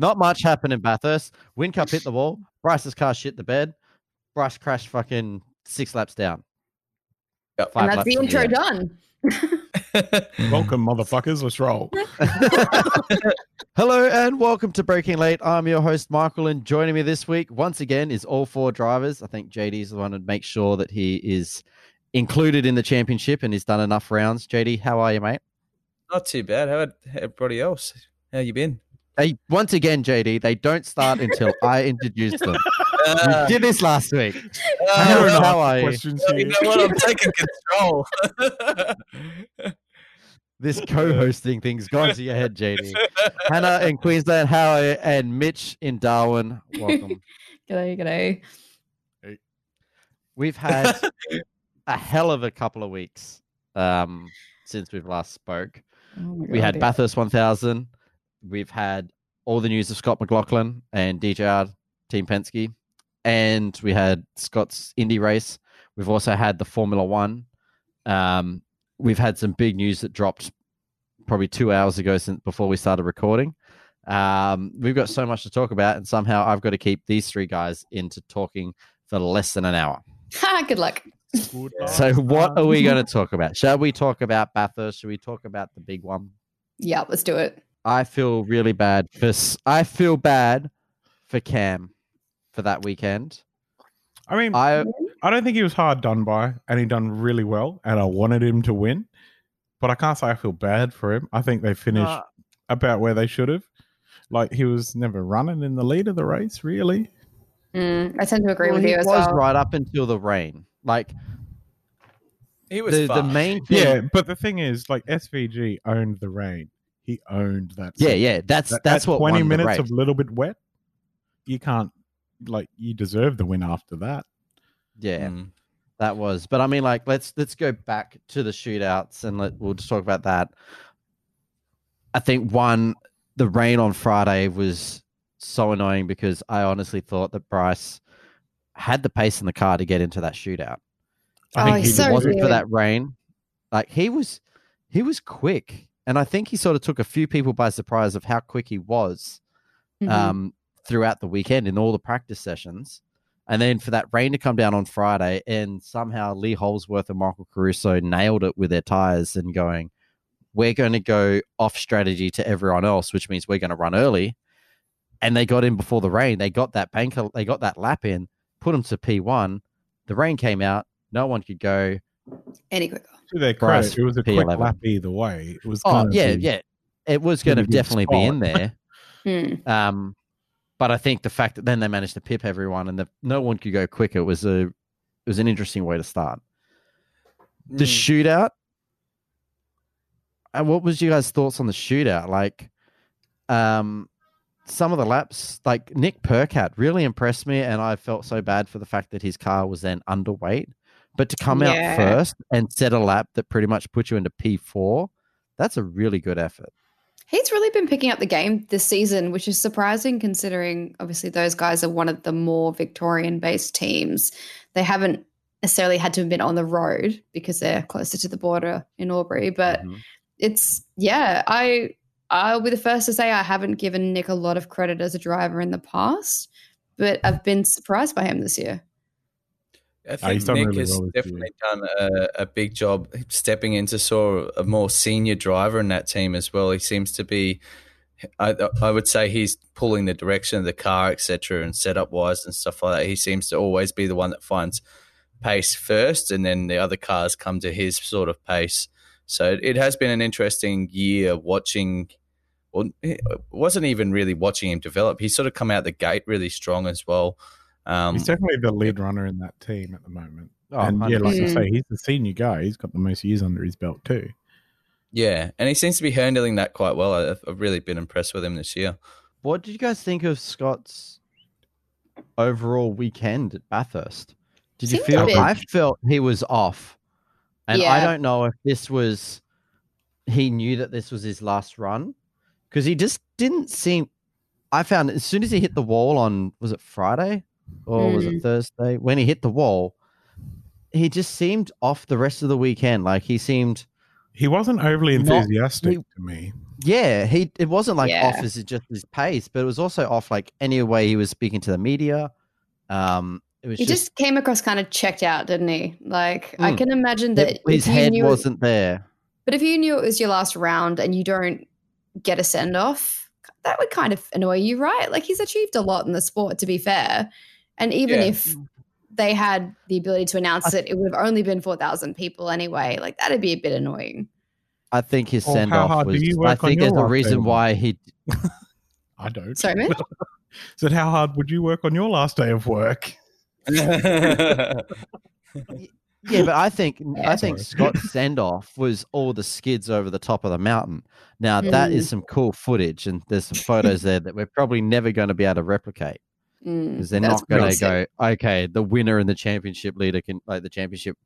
Not much happened in Bathurst. Whincup hit the wall. Bryce's car shit the bed. Bryce crashed fucking six laps down. Yep. Five and that's laps the intro end. done. Welcome, motherfuckers. Let's roll. Hello and welcome to Breaking Late. I'm your host, Michael, and joining me this week, once again, is all four drivers. I think JD's the one to make sure that he is included in the championship and he's done enough rounds. JD, how are you, mate? Not too bad. How about everybody else? How you been? Hey, once again, JD, they don't start until I introduce them. Uh, you did this last week. uh, How well, how are you? Questions you here. know what? I'm taking control. This co-hosting thing's gone to your head, JD. Hannah in Queensland, how are you? And Mitch in Darwin, welcome. G'day, g'day. Hey. We've had a hell of a couple of weeks um, since we've last spoke. Oh my We had God. Bathurst 1000. We've had all the news of Scott McLaughlin and DJR Team Penske. And we had Scott's Indy race. We've also had the Formula One. Um, we've had some big news that dropped probably two hours ago since before we started recording. Um, we've got so much to talk about, and somehow I've got to keep these three guys into talking for less than an hour. Good luck. Good So, what are we going to talk about? Shall we talk about Bathurst? Should we talk about the big one? Yeah, let's do it. I feel really bad for I feel bad for Cam for that weekend. I mean, I I don't think he was hard done by, and he done really well, and I wanted him to win. But I can't say I feel bad for him. I think they finished uh, about where they should have. Like he was never running in the lead of the race, really. Mm, I tend to agree well, with he you as was well. right up until the rain. Like he was the, the main thing, Yeah, but the thing is, like SVG owned the rain. He owned that. yeah, section. yeah. That's That- that's that what twenty won the minutes race. of little bit wet. You can't like you deserve the win after that. yeah. Mm. that was. But I mean, like, let's let's go back to the shootouts and let we'll just talk about that. I think one, the rain on Friday was so annoying because I honestly thought that Bryce had the pace in the car to get into that shootout. Oh, I think he's he so wasn't good. for that rain, like he was, he was quick, and I think he sort of took a few people by surprise of how quick he was Mhm. um, throughout the weekend in all the practice sessions. And then for that rain to come down on Friday, and somehow Lee Holdsworth and Michael Caruso nailed it with their tires and going, we're going to go off strategy to everyone else, which means we're going to run early. And they got in before the rain. They got that banker, they got that lap in, put them to P1. The rain came out. No one could go. Any quicker. To their Bryce, credit, it was a quick P11. lap either way. It was. Oh, yeah, be- yeah. It was going to Really good definitely be in there. Mm. Um, but I think the fact that then they managed to pip everyone and the, no one could go quicker was a it was an interesting way to start. The Mm. shootout. And what was you guys' thoughts on the shootout? Like, um, some of the laps, like Nick Percat, really impressed me, and I felt so bad for the fact that his car was then underweight. But to come Yeah. out first and set a lap that pretty much put you into P four, that's a really good effort. He's really been picking up the game this season, which is surprising considering obviously those guys are one of the more Victorian based teams. They haven't necessarily had to have been on the road because they're closer to the border in Albury, but Mhm. it's yeah, I I'll be the first to say I haven't given Nick a lot of credit as a driver in the past, but I've been surprised by him this year. I Ah, think Nick really has well definitely done a, a big job stepping into sort of a more senior driver in that team as well. He seems to be, I, I would say, he's pulling the direction of the car, etc., and setup wise and stuff like that. He seems to always be the one that finds pace first, and then the other cars come to his sort of pace. So it has been an interesting year watching. Well, it wasn't even really watching him develop. He's sort of come out the gate really strong as well. Um, He's definitely the lead runner in that team at the moment. Oh, and yeah, like I say, he's the senior guy. He's got the most years under his belt too. Yeah, and he seems to be handling that quite well. I've, I've really been impressed with him this year. What did you guys think of Scott's overall weekend at Bathurst? Did you feel? I felt he was off, and I don't know if this was he knew that this was his last run because he just didn't seem. I found as soon as he hit the wall on was it Friday or was it Thursday when he hit the wall, he just seemed off the rest of the weekend. Like he seemed He wasn't overly Not- enthusiastic he- to me. Yeah, he it wasn't like Yeah. off his just his pace, but it was also off like any way he was speaking to the media. Um, it was He just, just came across kind of checked out, didn't he? Like I Mm. can imagine that it- his head knew- wasn't there. But if you knew it was your last round and you don't get a send off, that would kind of annoy you, right? Like he's achieved a lot in the sport, to be fair. And even Yeah. if they had the ability to announce it, it would have only been 4,000 people anyway. Like that'd be a bit annoying. I think his Well, send off was. I think there's a reason day? why he. I don't. Sorry, man? Said, how hard would you work on your last day of work? Yeah, but I think Yeah. I think Sorry. Scott's send off was all the skids over the top of the mountain. Now that is Mm. some cool footage, and there's some photos there that we're probably never going to be able to replicate Mm, because they're that's not going to go. Okay, the winner and the championship leader can like the championship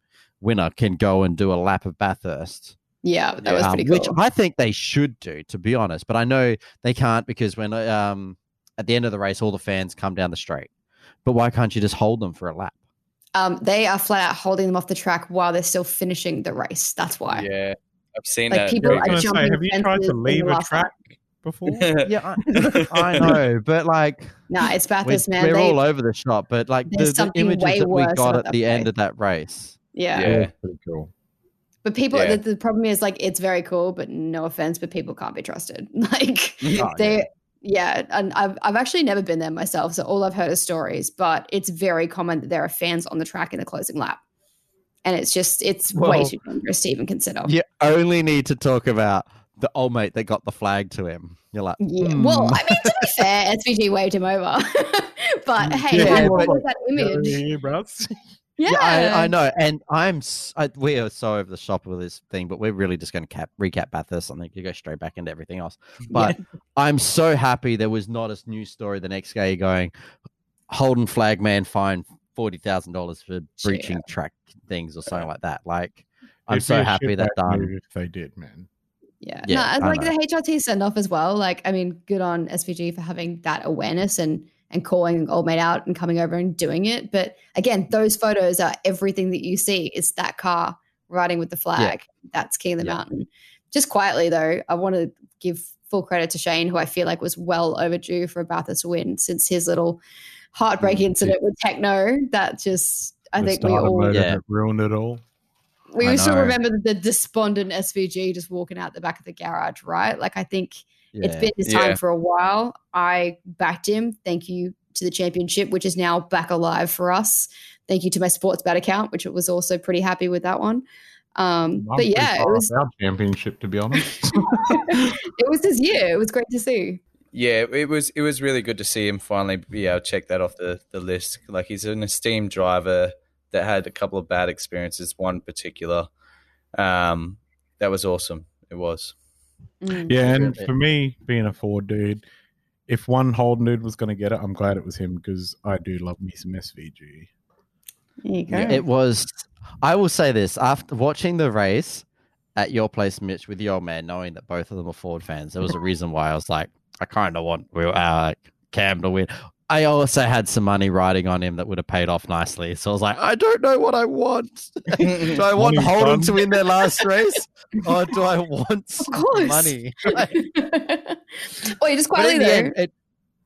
winner can go and do a lap of Bathurst. Yeah, that was um, pretty Which. I think they should do, to be honest. But I know they can't because when um at the end of the race, all the fans come down the straight. But why can't you just hold them for a lap? Um, they are flat out holding them off the track while they're still finishing the race. That's why. yeah, I've seen Like, that. people I are going to say, have you tried to leave a last track before? Yeah, I, I know, but like Nah, it's we're, Bathurst, man. we're They, all over the shop. But like the, There's the something images way that we got at that the end of that race, yeah. Yeah. Pretty cool. But people, Yeah. the, the problem is like it's very cool, but no offense, but people can't be trusted. Like Oh, they, yeah, and I've I've actually never been there myself, so all I've heard is stories. But it's very common that there are fans on the track in the closing lap, and it's just it's way Well, too dangerous to even consider. you only need to talk about the old mate that got the flag to him. You're like, Yeah. Well, hmm. I mean, to be fair, SVG waved him over. but hey, Yeah, how but- that image? Yeah, bruts. Yeah, Yeah, I, I know, and I'm s I we are so over the shop with this thing, but we're really just going to cap recap Bathurst. I think you go straight back into everything else. But I'm so happy there was not a news story the next day going Holden flagman fined forty thousand dollars for breaching track things or something like that. Like I'm It'd so happy that done. If they did, man. Yeah, Yeah, no, and I like know. the HRT send off as well. Like, I mean, good on SVG for having that awareness and and calling old mate out and coming over and doing it. But again, those photos are everything that you see. is that car riding with the flag. That's King of the Yeah. Mountain. Just quietly though, I want to give full credit to Shane, who I feel like was well overdue for a Bathurst win since his little heartbreak Mm, incident with Techno. That just, I The think we all Yeah. ruined it all. We I still remember the, the despondent SVG just walking out the back of the garage, right? Like I think it's been his time Yeah. for a while. I backed him. Thank you to the championship, which is now back alive for us. Thank you to my sports bet account, which was also pretty happy with that one. Um, but yeah, it was off our championship, to be honest. it was his year. It was great to see. Yeah, it was it was really good to see him finally be able to check that off the, the list. Like he's an esteemed driver that had a couple of bad experiences, one particular. Um that was awesome. It was. Mm. yeah, and for me, being a Ford dude, if one Holden dude was going to get it, I'm glad it was him because I do love me some SVG. There you go. Yeah, it was. I will say this: after watching the race at your place, Mitch, with the old man, knowing that both of them are Ford fans, there was a reason why I was like, I kind of want Will uh, Cam to win. I also had some money riding on him that would have paid off nicely, so I was like, I don't know what I want. do I want Money, Holden son. to win their last race, or do I want of course. money? well, you just quietly in the though. end, it-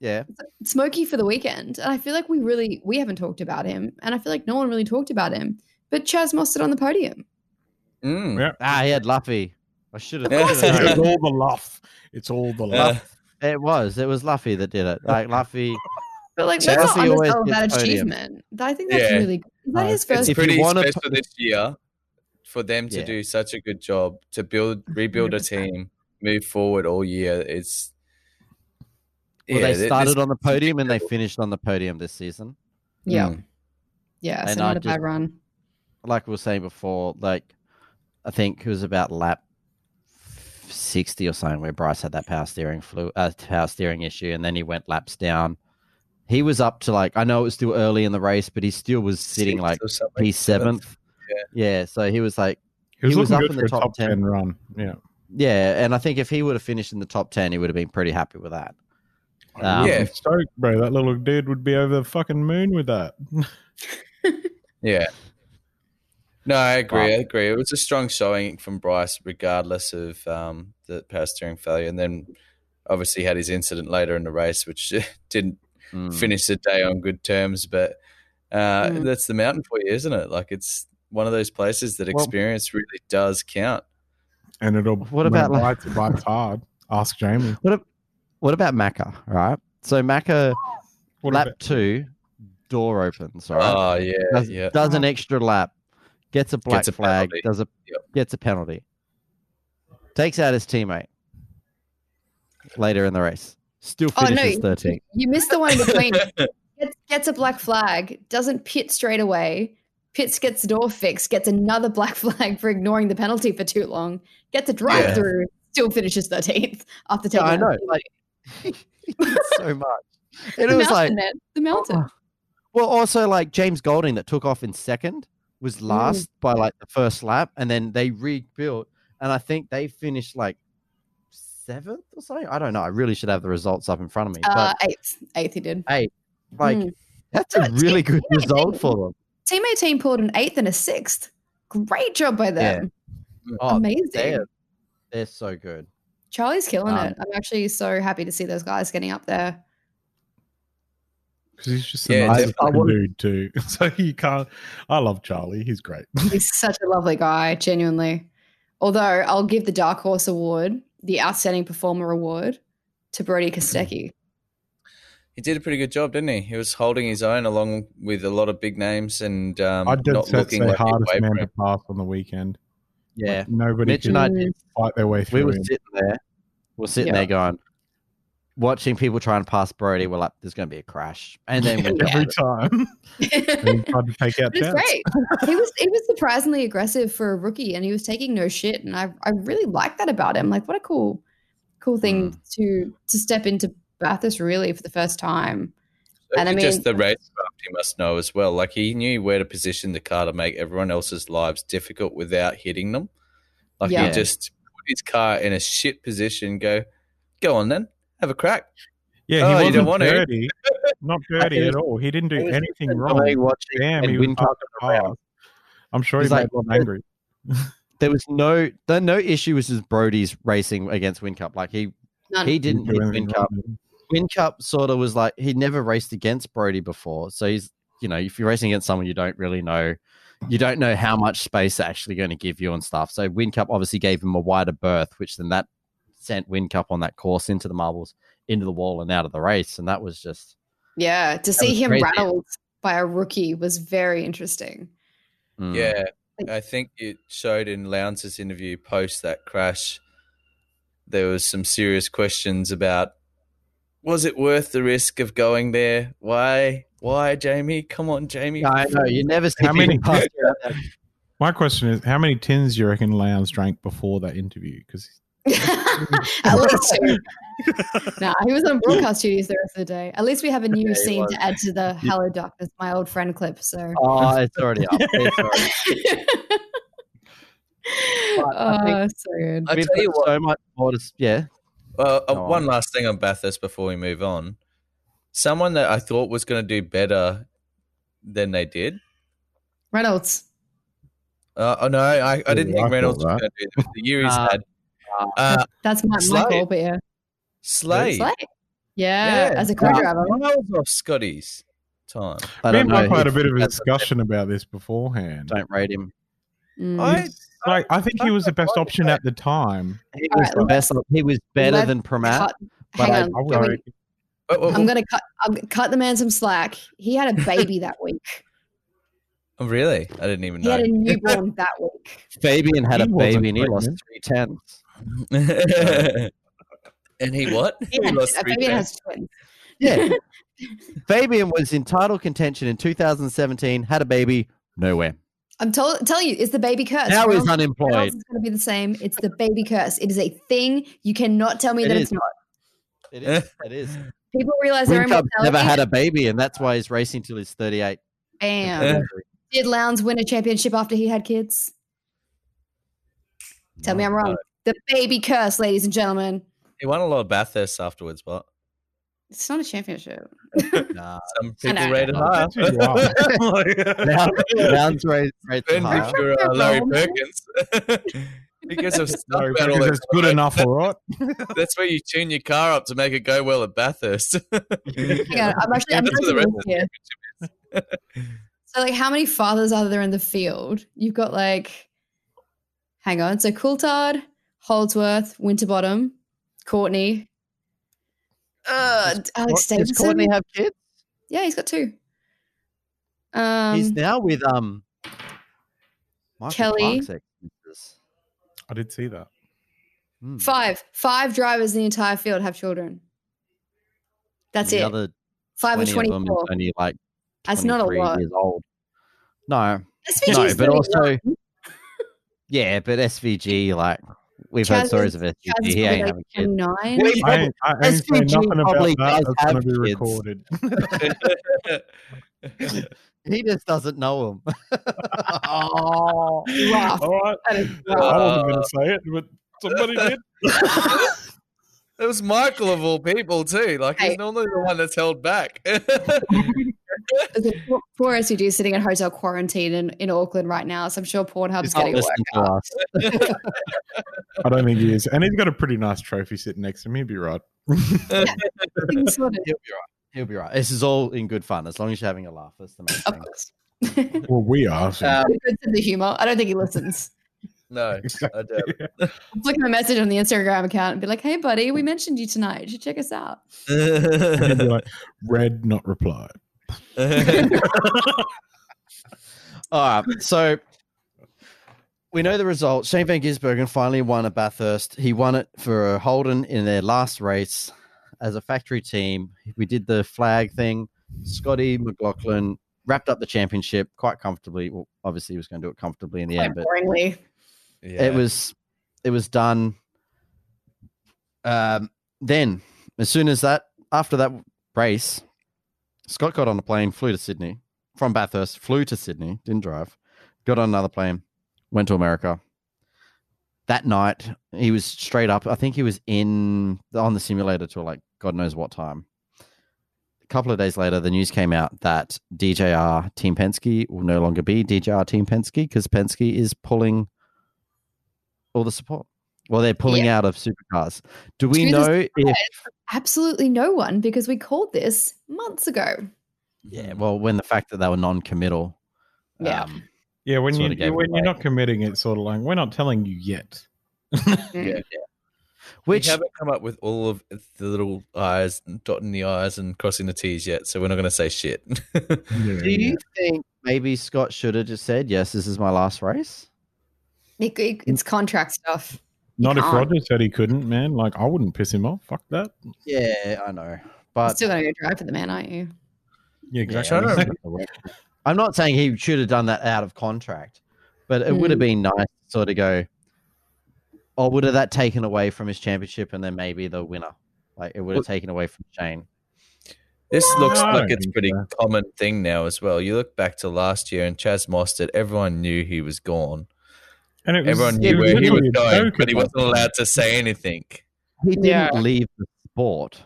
yeah, Smokey for the weekend. And I feel like we really we haven't talked about him. And I feel like no one really talked about him. But Chaz Mostert on the podium. Mm. Yeah. ah, he had Luffy. I should have. Yeah. it's all the luff. It's all the Yeah. luff. It was. It was Luffy that did it. Like Luffy. But like Chelsea let's not always undersell that gets podium. achievement. I think that's Yeah. really good. Is that No, his it's first If you pretty wanna special put- this year for them to Yeah. do such a good job to build rebuild a 100%. team, move forward all year. It's Well, yeah, they started this- on the podium and they finished on the podium this season. Yeah. Mm. Yeah. So And not I a bad run. Like we were saying before, like I think it was about lap sixty or something where Bryce had that power steering flu, uh, power steering issue, and then he went laps down. He was up to like I know it was still early in the race, but he still was sitting Sixth like or. P seventh. Yeah, so he was like He was, He was up in the top top 10. 10 run. Yeah. yeah, and I think if he would have finished in the top ten, he would have been pretty happy with that. Um, Yeah. Stoked, bro. That little dude would be over the fucking moon with that. Yeah, No, I agree. Wow. I agree. It was a strong showing from Bryce, regardless of um, the power steering failure. And then obviously had his incident later in the race, which didn't Mm. finish the day on good terms. But uh, Mm. that's the mountain for you, isn't it? Like it's one of those places that Well- experience really does count. And it'll What about, when like- it bites, bites hard. Ask Jamie. What, ab- what about Macca, right? So Macca, What lap about- two, door opens, all right? Oh yeah, does, yeah. does an extra lap, gets a black Gets a flag, penalty. does a Yep. gets a penalty, takes out his teammate later in the race, still Oh, no. finishes 13th. You missed the one in between. gets, gets a black flag, doesn't pit straight away. Pits gets the door fixed, gets another black flag for ignoring the penalty for too long. Gets a drive Yeah. through, still finishes 13th after taking. Yeah, taking. I know, like so much. the And it was mountain, like, man. the mountain. oh. well, also like James Golding that took off in second was mm. last by like the first lap, and then they rebuilt, and I think they finished like seventh or something. I don't know. I really should have the results up in front of me, Uh, but eighth, eighth he did. Eight. like Mm. that's a No, it's- really good it's- result for them. Teammate team pulled an eighth and a sixth. Great job by them. Oh, Amazing. They're, they're so good. Charlie's killing Um, it. I'm actually so happy to see those guys getting up there. Because he's just a Yeah, nice definitely. I fucking would- dude too. So you can't. I love Charlie. He's great. He's such a lovely guy, genuinely. Although I'll give the Dark Horse Award, the Outstanding Performer Award, to Brody Kostecki. He did a pretty good job, didn't he? He was holding his own along with a lot of big names and um, I did not set looking the like hardest man to pass on the weekend. Yeah, Like, nobody Mitch could and I did. fight their way through. We through were him. sitting there. We're sitting Yeah. there going, watching people try and pass Brody. We're like, there's going to be a crash, and then we every time. and he tried to take out was great. He was he was surprisingly aggressive for a rookie, and he was taking no shit. And I I really like that about him. Like, what a cool cool thing mm. to to step into Bathurst really for the first time. And I Maybe just mean- the racecraft he must know as well. Like he knew where to position the car to make everyone else's lives difficult without hitting them. Like Yeah. he just put his car in a shit position. Go, go on then, have a crack. Yeah, Oh, he you wasn't don't want to? dirty. Not dirty It at all. He didn't do anything wrong. watching Damn, he was Win hard to pass. I'm sure He's he like, made them angry. there was no the no issue was just Brody's racing against Whincup. Like he None. he didn't do hit anything Whincup. Win Cup sort of was like he never raced against Brody before, so he's you know if you're racing against someone you don't really know, you don't know how much space they're actually going to give you and stuff. So Whincup obviously gave him a wider berth, which then that sent Whincup on that course into the marbles, into the wall and out of the race, and that was just yeah, to see him crazy. rattled by a rookie was very interesting. mm. Yeah, I think it showed in Lowndes' interview post that crash. There was some serious questions about was it worth the risk of going there? Why? Why, Jamie? Come on, Jamie. I know you never see How many- people pass out that- My question is, how many tins do you reckon Lowndes drank before that interview? Because At least two. nah, he was on broadcast duties the rest of the day. At least we have a new Yeah, scene was. to add to the Hello Darkness, my old friend clip. So. Oh, it's already up. It's already But I think- oh, so good. I We've tell you what, so much more to s- yeah. Well, uh, Go one on. last thing on Bathurst before we move on. Someone that I thought was going to do better than they did. Reynolds. Uh, oh no, I, I didn't Yeah, I think Reynolds thought was going to do that. The year he's Uh, had. Uh, That's my Slade. Michael, but yeah. Slade. Slade. Yeah, as a Yeah. co-driver. Miles off Scotty's time. I me don't and know. Mike had a bit of a discussion about this beforehand. Don't rate him. Mm. I, It's like I think he was the best option at the time. He was right, the best. He was better let's than Premat. cut, but hang I- on. I would Can we- reckon- oh, oh, I'm gonna cut. I'm gonna cut the man some slack. He had a baby that week. oh, really? I didn't even He know. had a newborn that week. Fabian had He a baby and he lost pregnant. three tens. and he what? He had, lost uh, Fabian has twins. Yeah. Fabian was in title contention in 2017, had a baby, nowhere. I'm tell- telling you, it's the baby curse. Now he's unemployed. Reynolds is going to be the same. It's the baby curse. It is a thing. You cannot tell me It that is. it's not. It is. It is. People realize their Win own Cup never had a baby, and that's why he's racing till he's 38. Bam. Did Lowndes win a championship after he had kids? Tell me I'm wrong. The baby curse, ladies and gentlemen. He won a lot of Bathurst afterwards, but It's not a championship. Nah. Some people know. rate it Oh, higher. that's who you are. Rounds, rounds rate, rate Ben higher. Fisher, uh, Larry Perkins. he gets a stuff No, about all because it's good enough, all right. That's where you tune your car up to make it go well at Bathurst. Hang on, I'm actually I'm That's the rest here. So, like, how many fathers are there in the field? You've got like, hang on. So Coulthard, Holdsworth, Winterbottom, Courtney, uh, Alex What, does Stevenson. Courtney have kids? Yeah, he's got two. Um, He's now with um Michael Kelly. Clark's. I did see that. Hmm. five, five drivers in the entire field have children. That's the it. Other Five or 20 of twenty-four. only like That's not a lot. years old. No, SVG no, but also young. yeah, but SVG like we've heard stories is- of SVG. Chaz He ain't like having kids. 29. Wait, I ain't, I SVG nothing about probably that. does That's going have to be kids. recorded. He just doesn't know him. oh, Rough. All right. That is I wasn't going to say it, but somebody did. It was Michael of all people too. Like Hey. he's normally the one that's held back. There's a poor, poor SVG sitting in hotel quarantine in, in Auckland right now, so I'm sure Pornhub's he's not getting a listening work. to us. I don't think he is. And he's got a pretty nice trophy sitting next to him. He'd be right. Everything's sorted. He'll be right. He'll be right. This is all in good fun as long as you're having a laugh. That's the main Of thing. course. Well, we are. so- Um, Good sense of humor. I don't think he listens. no, I Exactly. don't. Flick him a message on the Instagram account and be like, "Hey, buddy, we mentioned you tonight. You should check us out." And be like, read, not replied. All right. So we know the result. Shane Van Gisbergen finally won at Bathurst. He won it for Holden in their last race as a factory team. We did the flag thing. Scotty McLaughlin wrapped up the championship quite comfortably. Well, obviously, he was going to do it comfortably in the Quite end, but boringly. Yeah. it was it was done. Um, then, as soon as that, after that race, Scott got on a plane, flew to Sydney from Bathurst, flew to Sydney, didn't drive, got on another plane, went to America. That night, he was straight up. I think he was in on the simulator till like God knows what time. A couple of days later, the news came out that DJR Team Penske will no longer be DJR Team Penske because Penske is pulling all the support. Well, they're pulling out of supercars. Do we To know if? Absolutely no one, because we called this months ago. Yeah. Well, when the fact that they were non-committal. Yeah. um, Yeah, when, you, gave it when you're not committing, it's sort of like, we're not telling you yet. Mm. which we haven't come up with all of the little I's, dotting the I's and crossing the T's yet, so we're not going to say shit. Yeah, do you think maybe Scott should have just said, "Yes, this is my last race"? It- it- it's contract stuff. Not if can't. Roger said he couldn't, man. Like, I wouldn't piss him off. Fuck that. Yeah, I know, You're but still going to go drive for the man, aren't you? Yeah, Yeah, exactly. Yeah, I'm not saying he should have done that out of contract, but it would have hmm. been nice to sort of go, or would have that taken away from his championship and then maybe the winner? Like it would have taken away from Shane. This looks No, like it's pretty so. common thing now as well. You look back to last year and Chaz Mostert, everyone knew he was gone. And it was, Everyone it knew where he was literally a going, but he wasn't allowed to say anything. He didn't Yeah. leave the sport.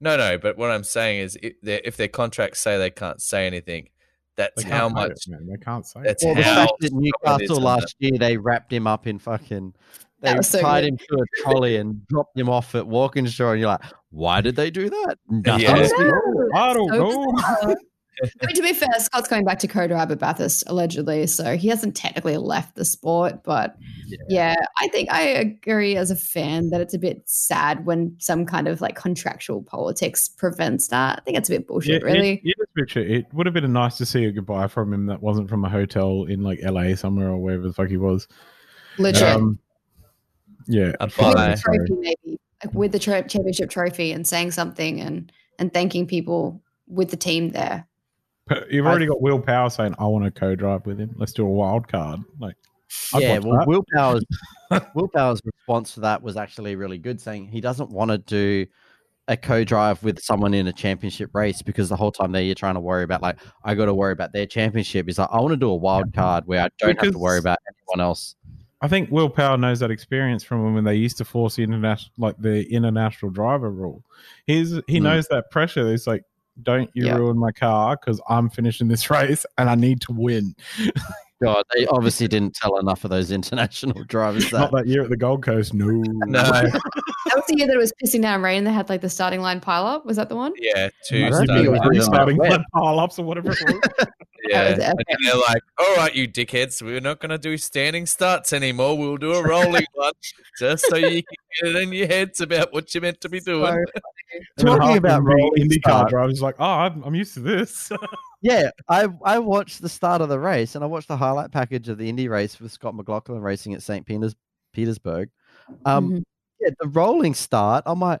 No, no, but what I'm saying is if their, if their contracts say they can't say anything, that's how much. it, man. They can't say it. That's Well, the how fact that stubborn it is Newcastle on last year they wrapped him up in fucking they That so tied good. him to a trolley and dropped him off at Walkinshaw, and you're like, why did they do that? Nothing Yeah. else. I don't So know. Bizarre. I mean, to be fair, Scott's going back to co-drive at Bathurst allegedly, so he hasn't technically left the sport. But yeah. I think I agree as a fan that it's a bit sad when some kind of like contractual politics prevents that. I think it's a bit bullshit, Yeah, really. It, it, is picture. it would have been nice to see a goodbye from him that wasn't from a hotel in like LA somewhere or wherever the fuck he was. Legit. Um, yeah. A with bye. the trophy, maybe like with the tro- championship trophy, and saying something and and thanking people with the team there. You've already got Will Power saying, I want to co drive with him. Let's do a wild card. Like, I'd yeah, well, that. Will Power's response to that was actually really good, saying he doesn't want to do a co-drive with someone in a championship race because the whole time there you're trying to worry about like I got to worry about their championship. He's like, I want to do a wild card where I don't have to worry about anyone else. I think Will Power knows that experience from when they used to force the international, like the international driver rule. He's he Mm. knows that pressure. It's like, don't you Yeah. ruin my car because I'm finishing this race and I need to win. God, they obviously didn't tell enough of those international drivers Not that. that year at the Gold Coast. No, No. That was the year that it was pissing down rain. They had like the starting line pile up. Was that the one? Yeah, two I don't think starting it was lines. really starting wet. line pile ups or whatever it was. Yeah, and they're like, "All right, you dickheads, we're not going to do standing starts anymore. We'll do a rolling one, just so you can get it in your heads about what you're meant to be doing." So- Talking about of the rolling IndyCar start. drivers like, oh, I'm, I'm used to this. Yeah, I I watched the start of the race and I watched the highlight package of the Indy race with Scott McLaughlin racing at St. Peters, Petersburg. Um, Mhm. yeah, the rolling start. I'm like,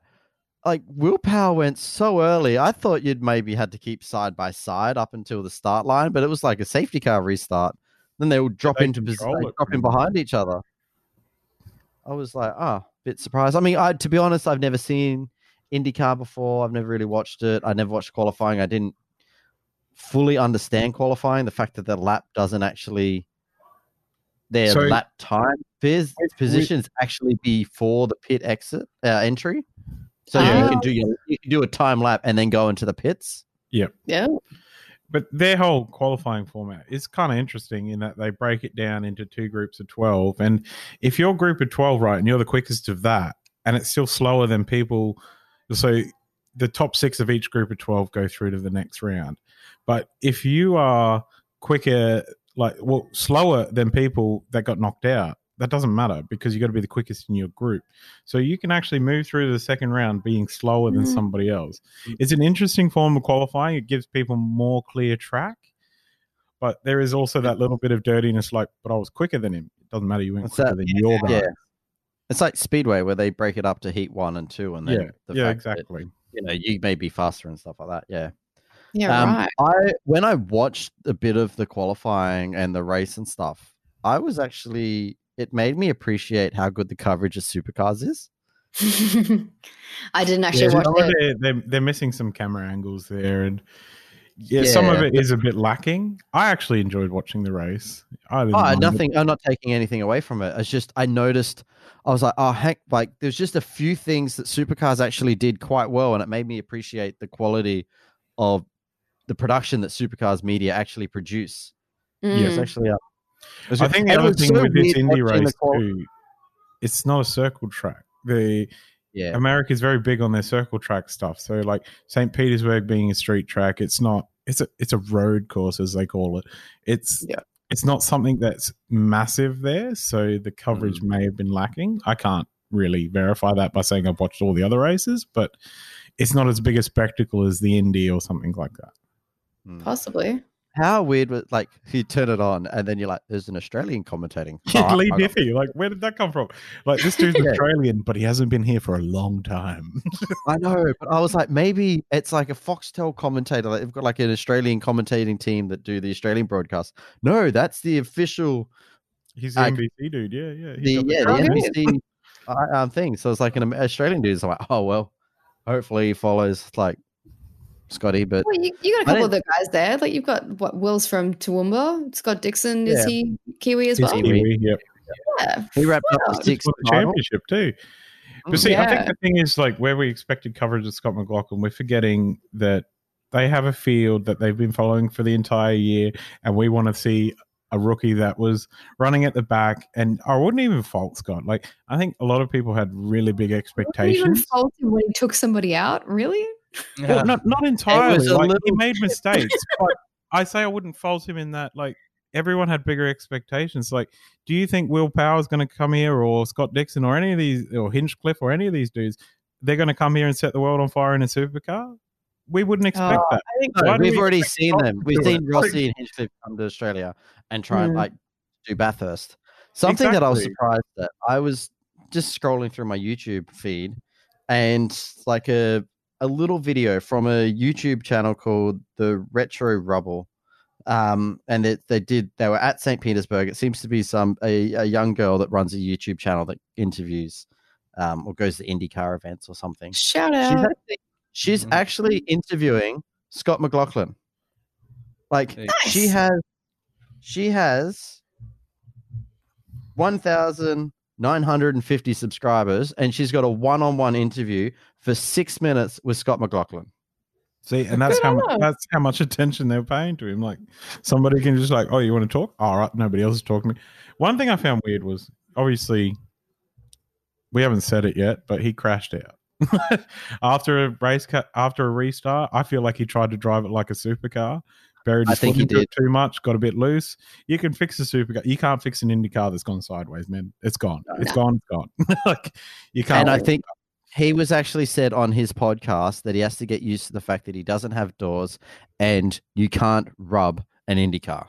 like Will Power went so early. I thought you'd maybe had to keep side by side up until the start line, but it was like a safety car restart. Then they would drop they into position, drop in behind each other. I was like, oh, bit surprised. I mean, I to be honest, I've never seen IndyCar before. I've never really watched it. I never watched qualifying. I didn't fully understand qualifying. The fact that the lap doesn't actually their So- lap time With- positions actually before the pit exit uh, entry. So you can oh. do your, you can do a time lap and then go into the pits. Yeah. Yeah. but their whole qualifying format is kind of interesting in that they break it down into two groups of 12 and if you're group of 12 right and you're the quickest of that and it's still slower than people so the top six of each group of 12 go through to the next round but if you are quicker like well slower than people that got knocked out that doesn't matter because you got to be the quickest in your group so you can actually move through to the second round being slower than Mhm. somebody else it's an interesting form of qualifying. It gives people more clear track, but there is also that little bit of dirtiness. Like, but I was quicker than him. It doesn't matter. You went What's quicker that? than your guy. Yeah. It's like speedway where they break it up to heat one and two, and then yeah, the yeah, fact that, exactly. you know you may be faster and stuff like that. Yeah. Yeah, Um, right. I when I watched a bit of the qualifying and the race and stuff, I was actually it made me appreciate how good the coverage of supercars is. I didn't actually Yeah, watch some of it. it- they're, they're missing some camera angles there, and yeah, some of Yeah. it is a bit lacking. I actually enjoyed watching the race. I didn't Oh, mind it. nothing. I'm not taking anything away from it. It's just I noticed. I was like, oh heck, like there's just a few things that supercars actually did quite well, and it made me appreciate the quality of the production that supercars media actually produce. It's Mm. actually. Uh, it was I think the other thing so with this weird Indy the race too, it's not a circle track. The Yeah. America's very big on their circle track stuff. So like St. Petersburg being a street track, it's not it's a it's a road course as they call it. It's Yeah. it's not something that's massive there, so the coverage may have been lacking. I can't really verify that by saying I've watched all the other races, but it's not as big a spectacle as the Indy or something like that. Hmm. Possibly. How weird was like you turn it on and then you're like, there's an Australian commentating. Yeah, Lee I got- Diffey, like where did that come from? Like this dude's Yeah. Australian, but he hasn't been here for a long time. I know, but I was like, maybe it's like a Foxtel commentator. Like they've got like an Australian commentating team that do the Australian broadcast. No, that's the official He's the I- NBC dude. Yeah, yeah. The yeah the NBC uh, um, thing. So it's like an Australian dude. So I'm like, oh well, hopefully he follows like Scotty. But Well, you, you got a couple of the guys there. Like you've got what Will's from Toowoomba. Scott Dixon is Yeah. he Kiwi as He's well? Kiwi. Kiwi, yep. Yeah. he wrapped up the sixth the championship too. But Mm. see, I think the thing is like where we expected coverage of Scott McLaughlin, we're forgetting that they have a field that they've been following for the entire year, and we want to see a rookie that was running at the back. And I wouldn't even fault Scott. Like I think a lot of people had really big Wouldn't even expectations. fault him when he took somebody out. Really? Well, not not entirely. a Like he made mistakes, but I say I wouldn't fault him in that. Like everyone had bigger expectations. Like, do you think Will Power is going to come here, or Scott Dixon, or any of these, or Hinchcliffe, or any of these dudes? They're going to come here and set the world on fire in a supercar? We wouldn't expect Oh, that. No, Why do we've we already seen them. We've seen it? Rossi and Hinchcliffe come to Australia and try and Mm. like do Bathurst. Something that I was surprised at. I was just scrolling through my YouTube feed and like a a little video from a YouTube channel called the Retro Rubble. Um, and it, they did they were at St. Petersburg. It seems to be some a, a young girl that runs a YouTube channel that interviews um, or goes to IndyCar events or something. Shout She's out. actually, she's Mhm. actually interviewing Scott McLaughlin. Like Nice. she has, she has 1,950 subscribers, and she's got a one on one interview for six minutes with Scott McLaughlin. See, and that's Good how much, that's how much attention they're paying to him. Like somebody can just like, oh, you want to talk? All right, nobody else is talking to me. One thing I found weird was obviously we haven't said it yet, but he crashed out after a race cut after a restart. I feel like he tried to drive it like a supercar. Buried I think foot he into it did. too much, got a bit loose. You can fix a supercar. You can't fix an Indy car that's gone sideways, man. It's gone. It's No. gone. It's gone. like you can't. And I fix think he was actually said on his podcast that he has to get used to the fact that he doesn't have doors and you can't rub an IndyCar.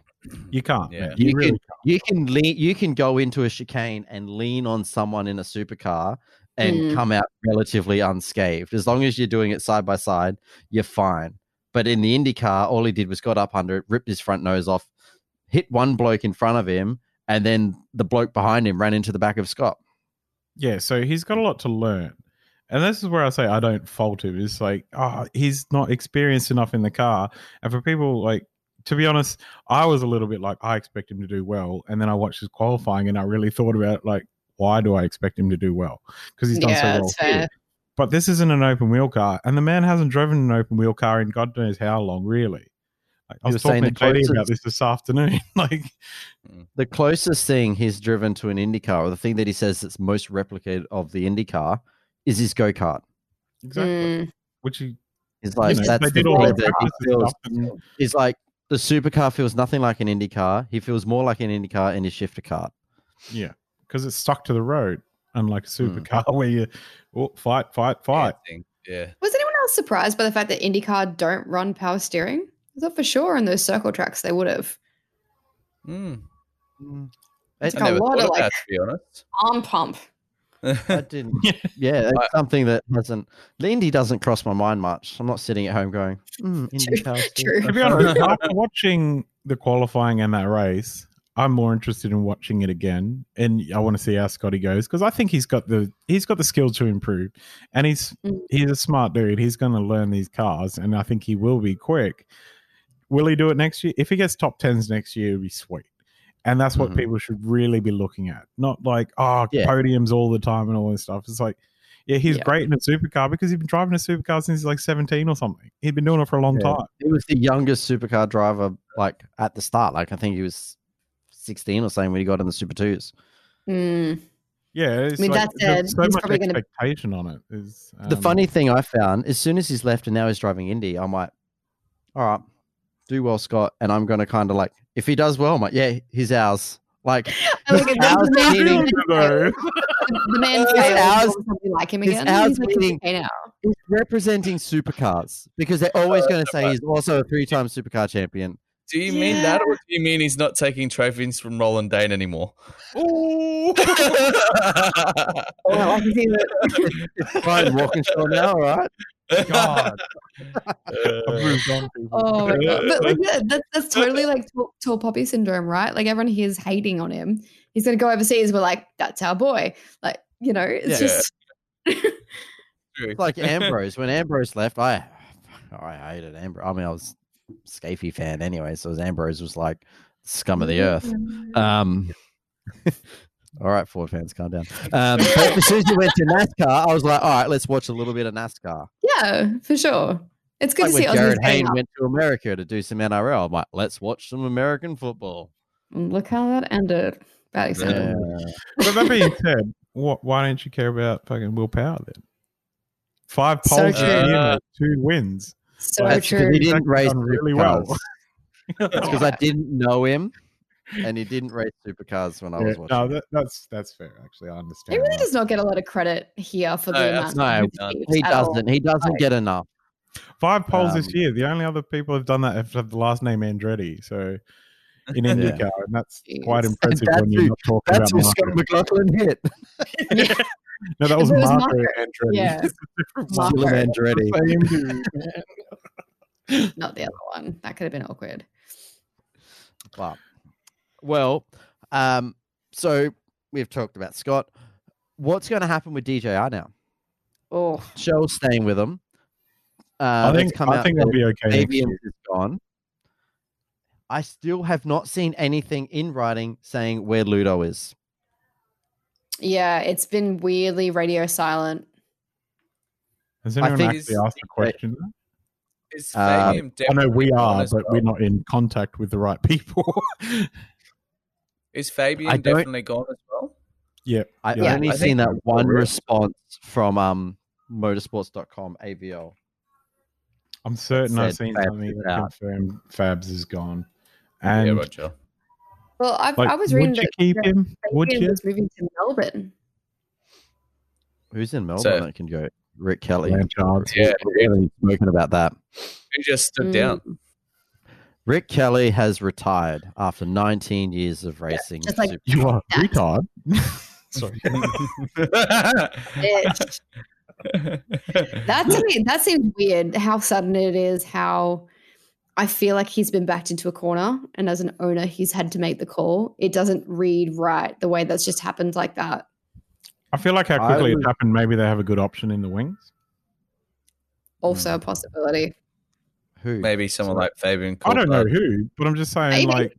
you can't. Yeah. You You really can you can lean you can go into a chicane and lean on someone in a supercar and Mm. come out relatively unscathed. As long as you're doing it side by side, you're fine. But in the IndyCar, all he did was got up under it, ripped his front nose off, hit one bloke in front of him, and then the bloke behind him ran into the back of Scott. Yeah, so he's got a lot to learn. And this is where I say I don't fault him. It's like, oh, he's not experienced enough in the car. And for people like, to be honest, I was a little bit like, I expect him to do well. And then I watched his qualifying and I really thought about like, why do I expect him to do well? Because he's done Yeah, so well. here. fair. But this isn't an open wheel car. And the man hasn't driven an open wheel car in God knows how long, really. Like, I was, was saying talking to the JD about this this afternoon. like, mm. The closest thing he's driven to an IndyCar, or the thing that he says that's most replicated of the IndyCar, is his go kart. exactly. Mm. Which he, He's like know, that's they the did all that he feels. stuff and- He's like the supercar feels nothing like an IndyCar. He feels more like an IndyCar in his shifter kart. Yeah, because it's stuck to the road, unlike a Hmm. supercar where you oh, fight, fight, fight. thing. Yeah. Was anyone else surprised by the fact that IndyCar don't run power steering? I thought for sure on those circle tracks they would have. Mm. It's I, got a lot of of like that, to be honest. arm pump. I didn't. Yeah, that's something that hasn't. The Indy doesn't cross my mind much. I'm not sitting at home going, mm, Indy power. True. To be honest, after watching the qualifying and that race, I'm more interested in watching it again, and I want to see how Scotty goes because I think he's got the he's got the skill to improve, and he's Mm. he's a smart dude. He's going to learn these cars, and I think he will be quick. Will he do it next year? If he gets top tens next year, it'll be sweet. And that's what Mhm. people should really be looking at. Not like, oh, Yeah. podiums all the time and all this stuff. It's like, yeah, he's Yeah. great in a supercar because he's been driving a supercar since he's like 17 or something. He'd been doing it for a long Yeah. time. He was the youngest supercar driver, like at the start. Like I think he was 16 or something when he got in the Super Twos. Mm. Yeah, it's I mean, like, that there's said, so much probably gonna- expectation on it. Is the um, funny thing I found, as soon as he's left and now he's driving Indy, I'm like, all right, do well, Scott. And I'm going to kind of like, if he does well, I'm like, yeah, he's ours. Like, I look at the, man, cheating, though? the man His failed. hours- Something like him again. hours He's meeting- okay he's representing supercars because they're always going to say he's also a three time supercar champion. Do you mean that, or do you mean he's not taking trophies from Roland Dane anymore? Ooh. Oh, like he's in it. Brian Walkinshaw now, all right? God, Uh, on. Oh my god! But like, yeah, that's that's totally like tall, tall poppy syndrome, right? Like everyone here is hating on him. He's gonna go overseas. We're like, that's our boy. Like you know, it's Yeah. just. It's like Ambrose. When Ambrose left, I I hated Ambrose. I mean, I was a Skaifey fan anyway, so Ambrose was like scum of the earth. Um, all right, Ford fans, calm down. Um, but as soon as you went to NASCAR, I was like, all right, let's watch a little bit of NASCAR. Yeah, for sure. It's good Like to see when Aussies Jarryd Hayne went to America to do some NRL. I'm like, let's watch some American football. Look how that ended. Bad example. Yeah. But that being said, what, why don't you care about fucking Will Power then? Five So poles true. this year, two wins. So That's 'cause true. he didn't Exactly, race really well. supercars. It's because I didn't know him, and he didn't race supercars when I was watching. no, that, that's that's fair. Actually, I understand. He really that. does not get a lot of credit here for the No, amount no, of no, he doesn't. He doesn't get enough. Five poles this Um, year. The only other people who've done that have the last name Andretti. So in Yeah. IndyCar, and that's quite impressive that's when you're who- not talking That's who about Scott Marco. McLaughlin hit. No, that was was Marco Marco. Andretti. Yeah. It's a different Marco. Andretti. Same dude, man. Not the other one. That could have been awkward. But, well, um, so we've talked about Scott. What's going to happen with DJR now? Oh, Shell's staying with him. Uh, I think come I out think that they'll be okay. Next Fabian is gone. I still have not seen anything in writing saying where Ludo is. Yeah, it's been weirdly radio silent. Has I anyone think actually it's- asked a question? Is Uh, Fabian I know we are, as but well? we're not in contact with the right people. Is Fabian definitely gone as well? yeah, I Yeah. only I seen that one real. response from um motorsports.com AVL. I'm certain I've seen Fabs something is that out. confirmed Fabs is gone. And yeah, Roger. Well, I, like, I was reading would you that keep him? Would Fabian you? was moving to Melbourne. Who's in Melbourne So- that can go? Rick Kelly. Blanchard. Yeah, Really spoken about that. he just stood Mm. down. Rick Kelly has retired after 19 years of racing. just like- You are That- retard. Sorry. Bitch. That to that seems weird. How sudden it is. How I feel like he's been backed into a corner, and as an owner, he's had to make the call. It doesn't read right the way that's just happened like that. I feel like how quickly would- it happened. Maybe they have a good option in the wings. Also hmm. a possibility. Who? Maybe someone like Fabian. I don't know who, but I'm just saying, Maybe. like,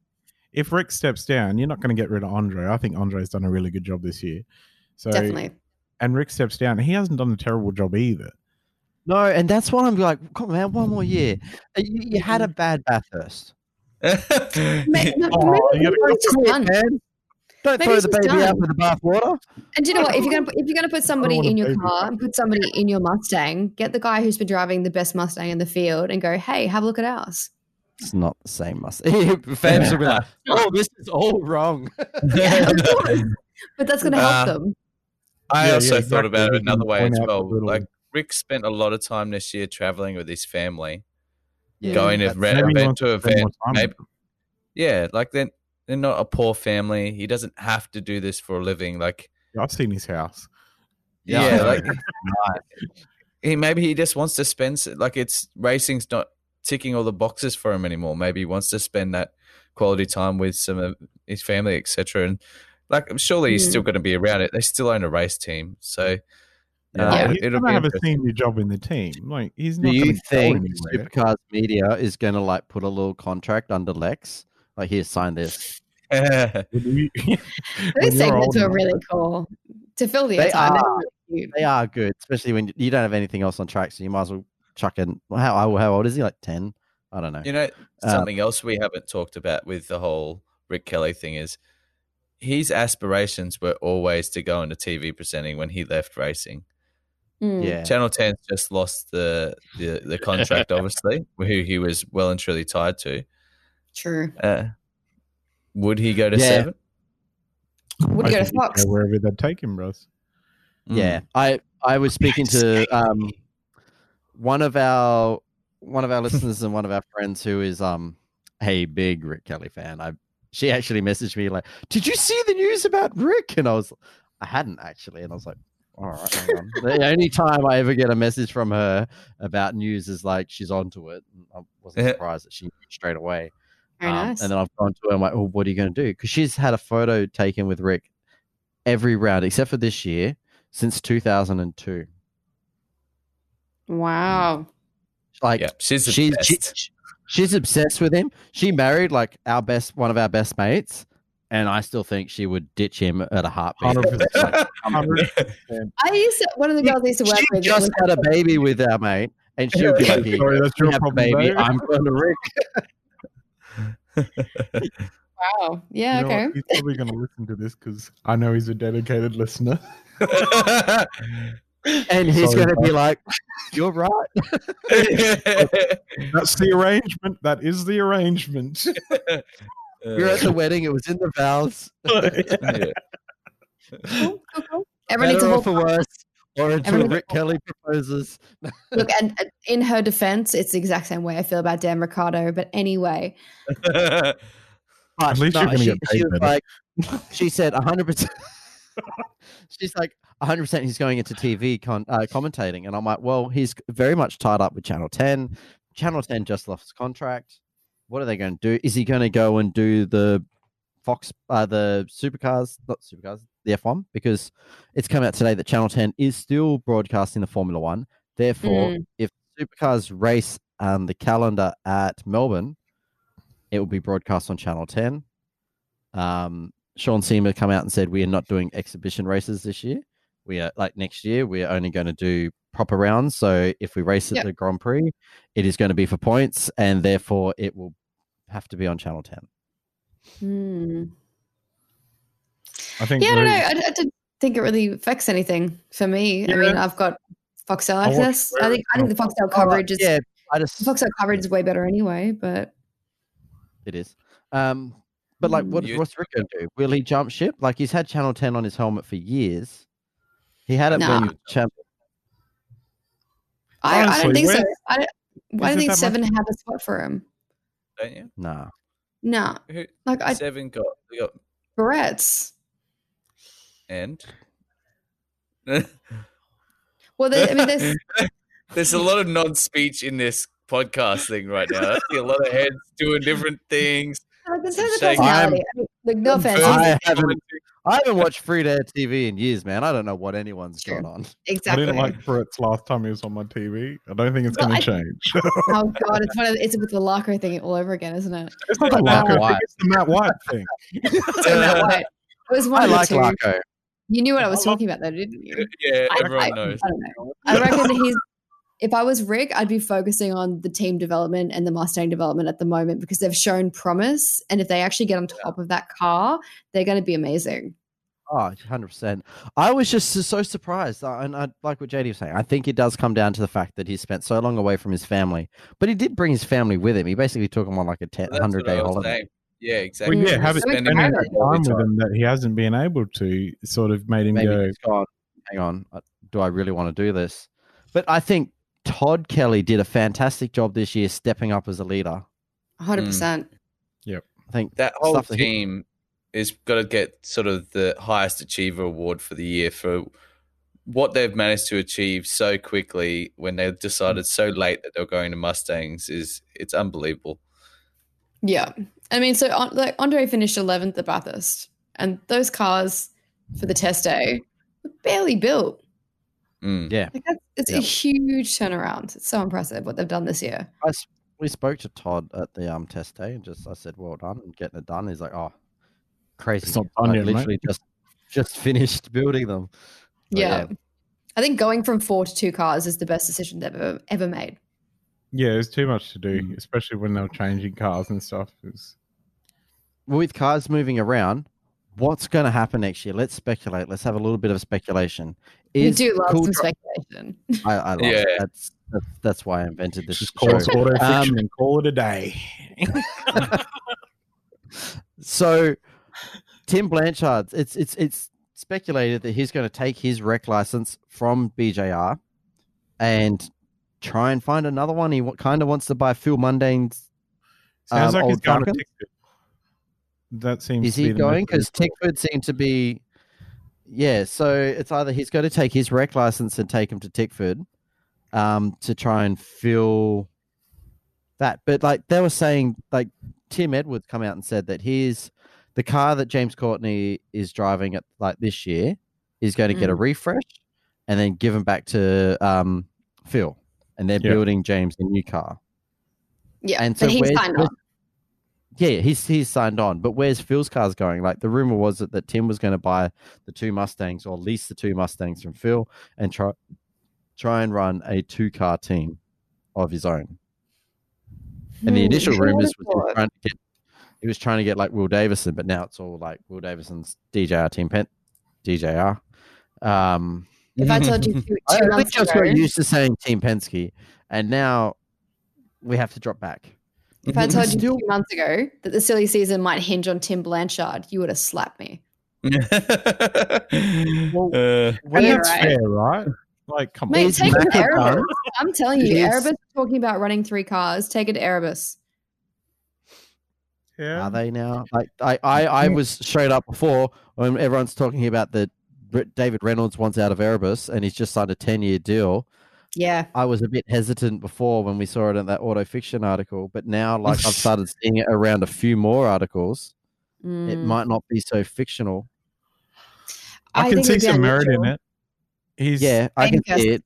if Rick steps down, you're not going to get rid of Andre. I think Andre's done a really good job this year. So, Definitely. and Rick steps down, he hasn't done a terrible job either. No, and that's why I'm like, come on, man, one more year. Uh, You, you had a bad Bathurst. May- Oh, maybe you gotta he's man. Don't Maybe throw the just baby done. out with the bathwater. And do you know what? If you're gonna put- if you're gonna put somebody in your car and put somebody in your Mustang, get the guy who's been driving the best Mustang in the field and go, hey, have a look at ours. It's not the same Mustang. Fans will be like, oh, this is all wrong. Yeah. But that's gonna help Uh, them. I Yeah, also yeah, thought exactly. about it another way as well. Like Rick spent a lot of time this year traveling with his family, Yeah. going to event, Maybe he event wants to to spend event. Maybe, yeah, like they're they're not a poor family. He doesn't have to do this for a living. Like I've seen his house. yeah, Yeah. like he maybe he just wants to spend like it's racing's not ticking all the boxes for him anymore. Maybe he wants to spend that quality time with some of his family, etc. And like surely he's Mm. still going to be around it. They still own a race team, so Yeah, uh, he's it'll going be to have a senior job in the team. Like he's Do not. you think anywhere. Supercars Media is going to like put a little contract under Lex? Like, here, sign this. When you- Those when segments old are enough. really cool to fill the They airtime. they're really. They are good, especially when you don't have anything else on track, so you might as well chuck in. well, How how old is he? Like ten? I don't know. You know, Uh, something else we haven't talked about with the whole Rick Kelly thing is his aspirations were always to go into TV presenting when he left racing. Mm. Yeah, Channel 10's just lost the, the, the contract, obviously, who he was well and truly tied to. True. Uh, would he go to Yeah. seven? Would I go to think Fox? go wherever they'd take him, bros. yeah. I I was speaking to um one of our one of our listeners and one of our friends who is um a big Rick Kelly fan. I she actually messaged me like, "Did you see the news about Rick?" And I was, I hadn't actually, and I was like, "All right." on." the only time I ever get a message from her about news is like she's onto it. And I wasn't surprised that she knew straight away. Very Um, nice. And then I've gone to her. I'm like, "Oh, what are you going to do?" Because she's had a photo taken with Rick every round except for this year since 2002. wow. Like yeah, she's she's she, best. she's obsessed with him. She married like our best one of our best mates, and I still think she would ditch him at a heartbeat. 100%. I used to, one of the girls I used to work she with. just had a baby with our mate, and she would be like, Sorry, that's you your problem, baby. babe. I'm going to Rick." wow. Yeah. You know okay. what? He's probably going to listen to this because I know he's a dedicated listener. And he's Sorry, going to be like, "You're right." That's the arrangement. That is the arrangement. We were at the uh, wedding. It was in the vows. Yeah. Cool, cool, cool. Everyone needs a whole for worse, or until Everyone- Rick Kelly proposes. look. And and in her defense, it's the exact same way I feel about Dan Ricciardo. But anyway, But At least you're gonna she, get paid she was like, she said 100%. She's like, 100% he's going into TV con- uh, commentating. And I'm like, well, he's very much tied up with Channel 10. Channel 10 just lost his contract. What are they going to do? Is he going to go and do the Fox, uh, the supercars, not supercars, the F1? Because it's come out today that Channel 10 is still broadcasting the Formula One. Therefore, Mm. if supercars race um, the calendar at Melbourne, it will be broadcast on Channel 10. Um, Sean Seamer come out and said we are not doing exhibition races this year. We are like next year. We are only going to do proper rounds. So if we race at Yep. the Grand Prix, it is going to be for points, and therefore it will have to be on Channel Ten. Hmm. I think. Yeah, I don't know. I, I didn't think it really affects anything for me. I mean, I've got Foxtel access. I think I think the Foxtel coverage is yeah, I just the Foxtel coverage is way better anyway. But It is. Um, but like, what You- what's Rick going to do? Will he jump ship? Like, he's had Channel 10 on his helmet for years. He had it Nah. when Channel. I, I don't think so. I don't. I don't think that Seven have a spot for him. Don't you? Nah. No, Who, like I seven got they got Barrett's. And. Well, there, I mean, there's There's a lot of non-speech in this podcast thing right now. I see a lot of heads doing different things. like, there's a personality. I mean, like, no offense, I haven't, I haven't watched free to air TV in years, man. I don't know what anyone's Sure. got on. I didn't like Brett's last time he was on my TV. I don't think it's Well, going to change. Oh god, it's one of the, it's with the Larko thing all over again, isn't it? it's not the Matt Larko White. thing, it's the Matt White thing. So Matt White. It was one I of the like two. Larko. You knew what I was I talking about, though, didn't you? Yeah, I- everyone I- knows. I don't know. I reckon he's. If I was Rick, I'd be focusing on the team development and the Mustang development at the moment because they've shown promise. And if they actually get on top of that car, they're going to be amazing. Oh, 100%. I was just so- so surprised. And I like what JD was saying. I think it does come down to the fact that he spent so long away from his family, but he did bring his family with him. He basically took them on like a 100 day holiday. saying. Yeah, Well, exactly. yeah, Mm. having So spending excited. that time with him that he hasn't been able to sort of made him Maybe go. gone, hang on, uh, do I really want to do this? But I think Todd Kelly did a fantastic job this year stepping up as a leader. 100%. Yep. I think that whole stuff that he- team is got to get sort of the highest achiever award for the year for what they've managed to achieve so quickly when they decided so late that they were going to Mustangs is it's unbelievable. Yeah. I mean, so like Andre finished 11th at Bathurst, and those cars for the test day were barely built. Mm. Yeah. Like that's, it's a huge turnaround. It's so impressive what they've done this year. I s- we spoke to Todd at the um test day and just I said, Well done and getting it done. He's like, Oh, crazy. It's not done Like, yet, mate." literally just just finished building them. But Yeah. I think going from four to two cars is the best decision they've ever, ever made. Yeah, there's too much to do, Mm. especially when they're changing cars and stuff. It's, With cars moving around, what's gonna happen next year? Let's speculate. Let's have a little bit of speculation. We Is do love Cool some Dri- speculation. I, I love Yeah. it. That's, that's that's why I invented this just show. call it auto fiction Um, and call it a day. So Tim Blanchard, it's it's it's speculated that he's going to take his rec license from BJR and try and find another one. He kind of wants to buy Phil Munday's. Sounds um, like he's old going to Falcons. Tickford. That seems Is to be he going? Because Tickford seemed to be. Yeah, so it's either he's got to take his rec license and take him to Tickford um, to try and fill that. But like they were saying, like Tim Edwards come out and said that his the car that James Courtney is driving at like this year is going to get a refresh and then given back to um, Phil, and they're Yeah. building James a new car. Yeah. And so but he's where's- signed where's- Yeah, he's he's signed on, but where's Phil's cars going? Like the rumor was that, that Tim was going to buy the two Mustangs or lease the two Mustangs from Phil and try try and run a two car team of his own. And the Hmm, initial rumors was he was trying to get he was trying to get like Will Davison, but now it's all like Will Davison's DJR team pen DJR. Um, If I told you two, two I, I think just ago, got used to saying Team Penske, and now we have to drop back. If I He's told you still- two months ago that the silly season might hinge on Tim Blanchard, you would have slapped me. Well, Uh, And Yeah, that's right. fair, right? Like, come Mate, Is take it to Erebus. I'm telling you, Is- Erebus talking about running three cars. Take it to Erebus. Yeah. Are they now? Like I, I, I was straight up before when everyone's talking about that David Reynolds wants out of Erebus and he's just signed a ten year deal. Yeah. I was a bit hesitant before when we saw it in that auto fiction article, but now like I've started seeing it around a few more articles. It Mm. might not be so fictional. I, can see some merit in it. He's Yeah, I Baby can see it.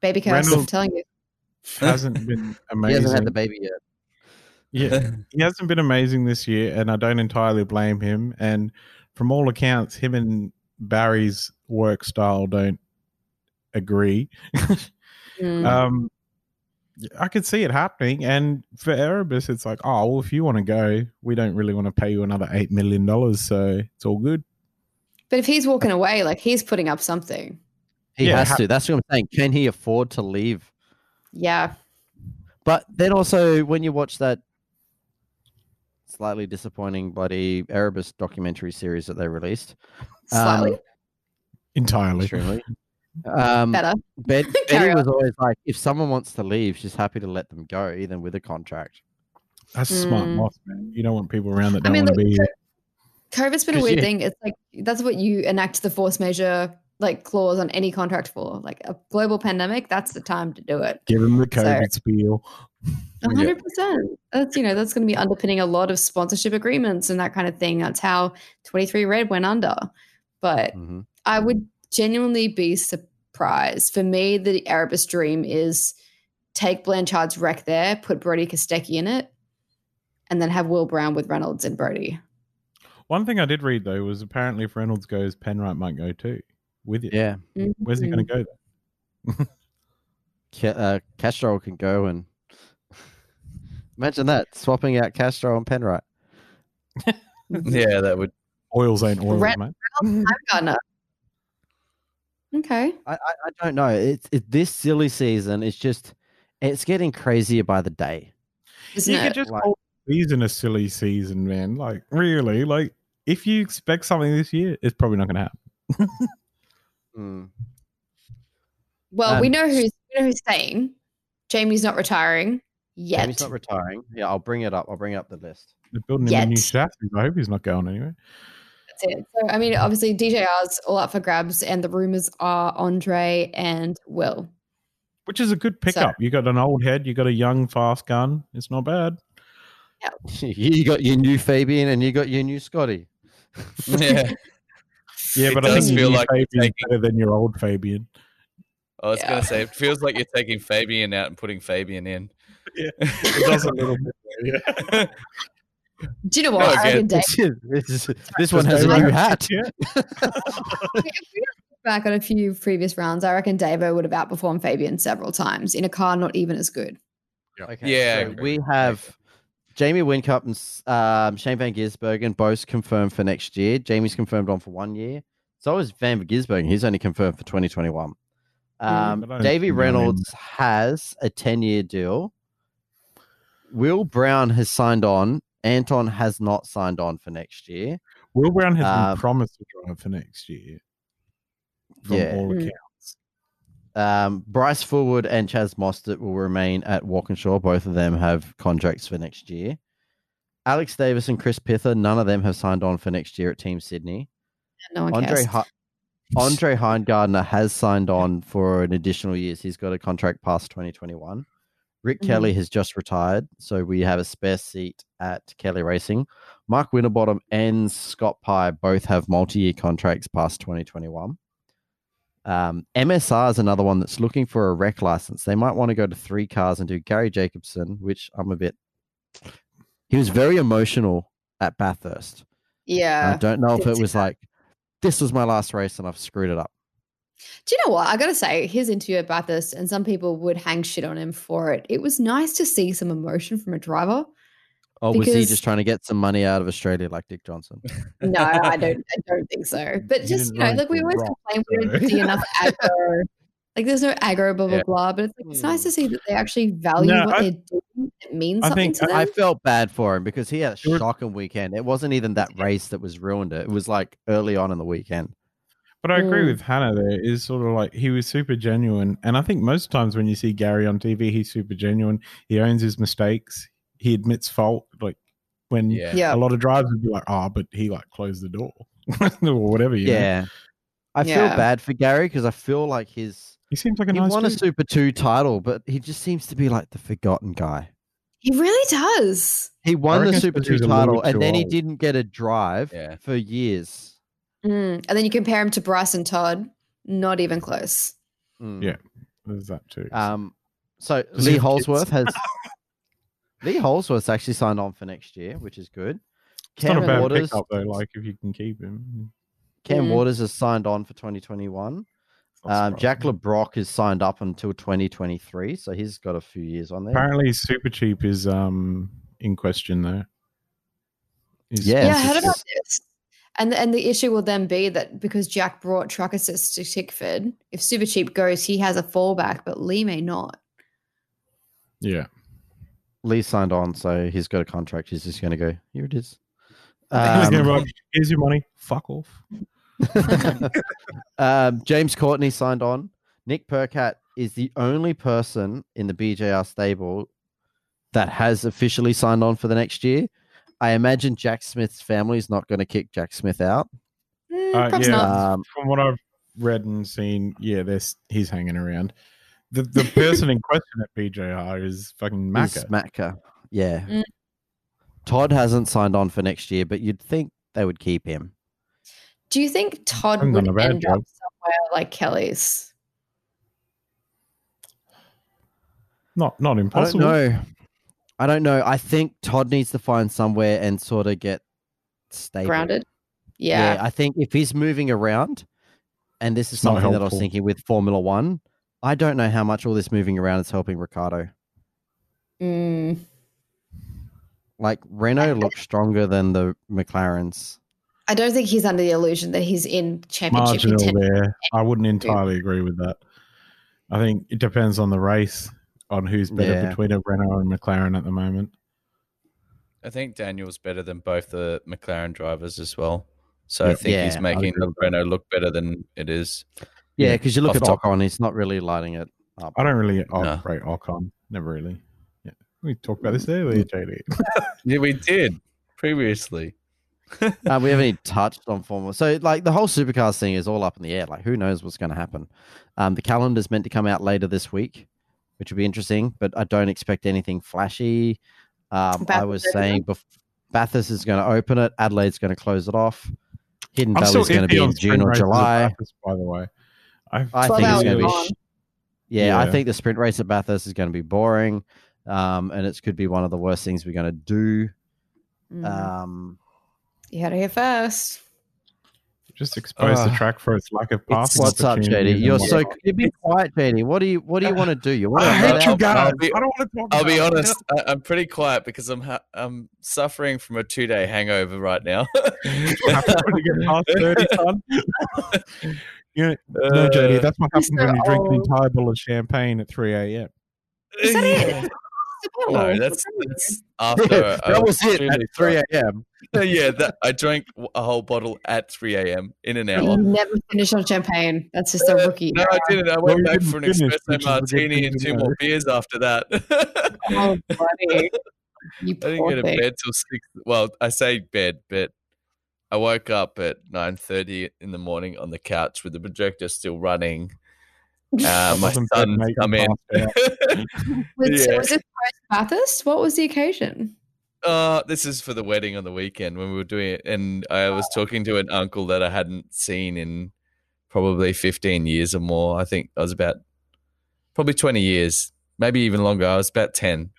Baby curse. I'm Reynolds- telling you. hasn't been amazing. He amazing. hasn't had the baby yet. Yeah, he hasn't been amazing this year, and I don't entirely blame him. And from all accounts, him and Barry's work style don't agree. Mm. um, I could see it happening. And for Erebus, it's like, oh, well, if you want to go, we don't really want to pay you another $8 million. So it's all good. but if he's walking away, like he's putting up something. He Yeah, has ha- to. That's what I'm saying. Can he afford to leave? Yeah. But then also, when you watch that slightly disappointing bloody Erebus documentary series that they released, Slightly Um, Entirely. extremely, um, better. Bet- Carry Betty on. was always like, if someone wants to leave, she's happy to let them go, even with a contract. That's a smart Mm. boss, man. You don't want people around that don't mean, want to look, be here. COVID's been a weird you- thing. It's like that's what you enact the force majeure like clause on any contract for. Like a global pandemic, that's the time to do it. Give them the So- COVID spiel. Hundred percent. That's you know that's going to be underpinning a lot of sponsorship agreements and that kind of thing. That's how Twenty Three Red went under. But Mhm. I would genuinely be surprised. For me, the Erebus dream is take Blanchard's rec there, put Brody Kostecki in it, and then have Will Brown with Reynolds and Brody. One thing I did read, though, was apparently if Reynolds goes, Penrite might go too with it. Yeah, Where's he going to go then? Ca- uh, Castrol can go and imagine that swapping out Castrol and Penrite. Yeah, that would. Oils ain't oils, Red- mate. Gardner. Okay. I, I, I don't know. It's it, this silly season. It's just it's getting crazier by the day. Isn't you it? could just Like- call the season a silly season, man. Like, really? Like, if you expect something this year, it's probably not going to happen. Mm. well, we um, know who's we know who's staying. Jamie's not retiring yet. Jamie's not retiring. Yeah, I'll bring it up. I'll bring up the list. They're building him a new Yet. chassis. I hope he's not going anywhere. That's it. So I mean, obviously DJR's all up for grabs, and the rumors are Andre and Will. Which is a good pickup. you got an old head, you got a young, fast gun. It's not bad. Yeah. you got your new Fabian and you got your new Scotty. Yeah, Yeah, It but I think feel your like Fabian's taking- better than your old Fabian. I was Yeah. gonna say it feels like you're taking Fabian out and putting Fabian in. Yeah, it does a little bit. Yeah. Do you know what? No, again, Dave, this, is, this, is- this one has a David- new hat. Yeah. if we look back on a few previous rounds, I reckon Davo would have outperformed Fabian several times in a car not even as good. Okay, Yeah, so we have Jamie Whincup and um, Shane Van Gisbergen both confirmed for next year. Jamie's confirmed on for one year. So is Van Gisbergen. He's only confirmed for 2021. Um, But I don't Davey think I mean- Reynolds has a 10 year deal. Will Brown has signed on. Anton has not signed on for next year. Will Brown has Um, been promised to drive for next year. From Yeah. all Mm. accounts. Um, Bryce Fullwood and Chaz Mostert will remain at Walkinshaw. Both of them have contracts for next year. Alex Davis and Chris Pither, none of them have signed on for next year at Team Sydney. No one Andre cares. Andre Heimgartner has signed on for an additional years. He's got a contract past 2021. Rick Mhm. Kelly has just retired, so we have a spare seat at Kelly Racing. Mark Winterbottom and Scott Pye both have multi-year contracts past 2021. Um, MSR is another one that's looking for a rec license. They might want to go to three cars and do Garry Jacobson, which I'm a bit. He was very emotional at Bathurst. Yeah, I don't know if it was like, this was my last race and I've screwed it up. Do you know what? I got to say, his interview at Bathurst, and some people would hang shit on him for it. It was nice to see some emotion from a driver. Or was he just trying to get some money out of Australia like Dick Johnson? No, I don't. I don't think so. But You just didn't you know, run like we always rock, complain we don't see enough aggro. Like there's no aggro, blah blah Yeah. blah. But it's, like, it's nice Hmm. to see that they actually value No, what I- they're doing. It means I something think- to them. I felt bad for him because he had a shocking weekend. It wasn't even that race that was ruined it. It was like early on in the weekend. But I agree Mm. with Hannah there is sort of like he was super genuine. And I think most times when you see Garry on TV, he's super genuine. He owns his mistakes. He admits fault. Like when Yeah. yeah, a lot of drivers would be like, oh, but he like closed the door or whatever. You know? Yeah. I feel bad for Garry because I feel like his He seems like a he nice won a. Super Two title, but he just seems to be like the forgotten guy. he really does. He won the Super Two he's a little title, and too then he didn't get a drive Yeah. for years. Mm. And then you compare him to Bryce and Todd. Not even close. Mm. Yeah. There's that too. Um. So Lee? Holdsworth has Lee Holdsworth's actually signed on for next year, which is good. It's not a Cam bad Waters, pickup though. Like if you can keep him. Cam Mm. Waters has signed on for 2021. Um, Jack surprising. Le Brocq is signed up until 2023, so he's got a few years on there. Apparently, super cheap is um in question though. His Yeah. Yeah, I heard about this. And and the issue will then be that because Jack brought truck assist to Tickford, if Super Cheap goes, he has a fallback, but Lee may not. Yeah. Lee signed on, so he's got a contract. He's just going to go. Here it is. He's gonna Um, like, Here's your money. Fuck off. um, James Courtney signed on. Nick Percat is the only person in the BJR stable that has officially signed on for the next year. I imagine Jack Smith's family is not going to kick Jack Smith out. Eh, Uh, yeah. not. Um, From what I've read and seen, yeah, there's he's hanging around. The the person in question at BJR is fucking Macca. Macca. Yeah. Mm. Todd hasn't signed on for next year, but you'd think they would keep him. Do you think Todd Hasn't would done a bad end up somewhere like Kelly's? Not not I don't impossible. know. I don't know. I think Todd needs to find somewhere and sort of get stable. Grounded? Yeah. I think if he's moving around, and this is It's something that I was thinking with Formula One, I don't know how much all this moving around is helping Ricciardo. Mm. Like Renault looks stronger than the McLarens. I don't think he's under the illusion that he's in championship Marginal contention. there. I wouldn't entirely agree with that. I think it depends on the race, on who's better Yeah. between a Renault and McLaren at the moment. I think Daniel's better than both the McLaren drivers as well. So I think Yeah, he's making agree the. Renault look better than it is. Yeah, Yeah, because you look off at top. Ocon, he's not really lighting it up. I don't really No. operate Ocon. Never really. Yeah. We talked about this earlier, JD. Yeah, we did previously. uh, we haven't even touched on Formula. So, like, the whole supercars thing is all up in the air. Like, who knows what's going to happen? Um, the calendar's meant to come out later this week, which would be interesting, but I don't expect anything flashy. Um, I was saying bef- Bathurst is going to open it, Adelaide's going to close it off. Hidden I'm Valley is going to be in June or July. Bathurst, by the way. I've, I think it's going to be. sh- Yeah, I think the sprint race at Bathurst is going to be boring, um, and it could be one of the worst things we're going to do. Mm. Um, you had it here first. Just exposed the Ah. track for its lack of passing. what's up, opportunities JD? You're so whatnot. you be quiet, JD. What do you What do you want to do? You want to I to hate you I'll- guys. I'll be- I don't want to talk. I'll be about it. honest. I, I'm pretty quiet because I'm ha- I'm suffering from a two day hangover right now. You get past 30, son. You know, no, Uh, JD, that's what happens when you drink an entire bottle of champagne at 3 a.m. Is that it? No, that's that's after. that was it at 3 a.m. yeah, that, I drank a whole bottle at 3 a.m. in an You hour. never finish on champagne. That's just a uh, rookie. No, I didn't. I went you back for an finish, espresso a martini and two more beers after that. Oh, buddy. You I didn't get to bed till six. Well, I say bed, but I woke up at nine thirty in the morning on the couch with the projector still running. Uh, my Wasn't son's come in. Was, Yeah. was this Bathurst? What was the occasion? Uh, this is for the wedding on the weekend when we were doing it, and I was talking to an uncle that I hadn't seen in probably fifteen years or more. I think I was about probably twenty years, maybe even longer. I was about ten.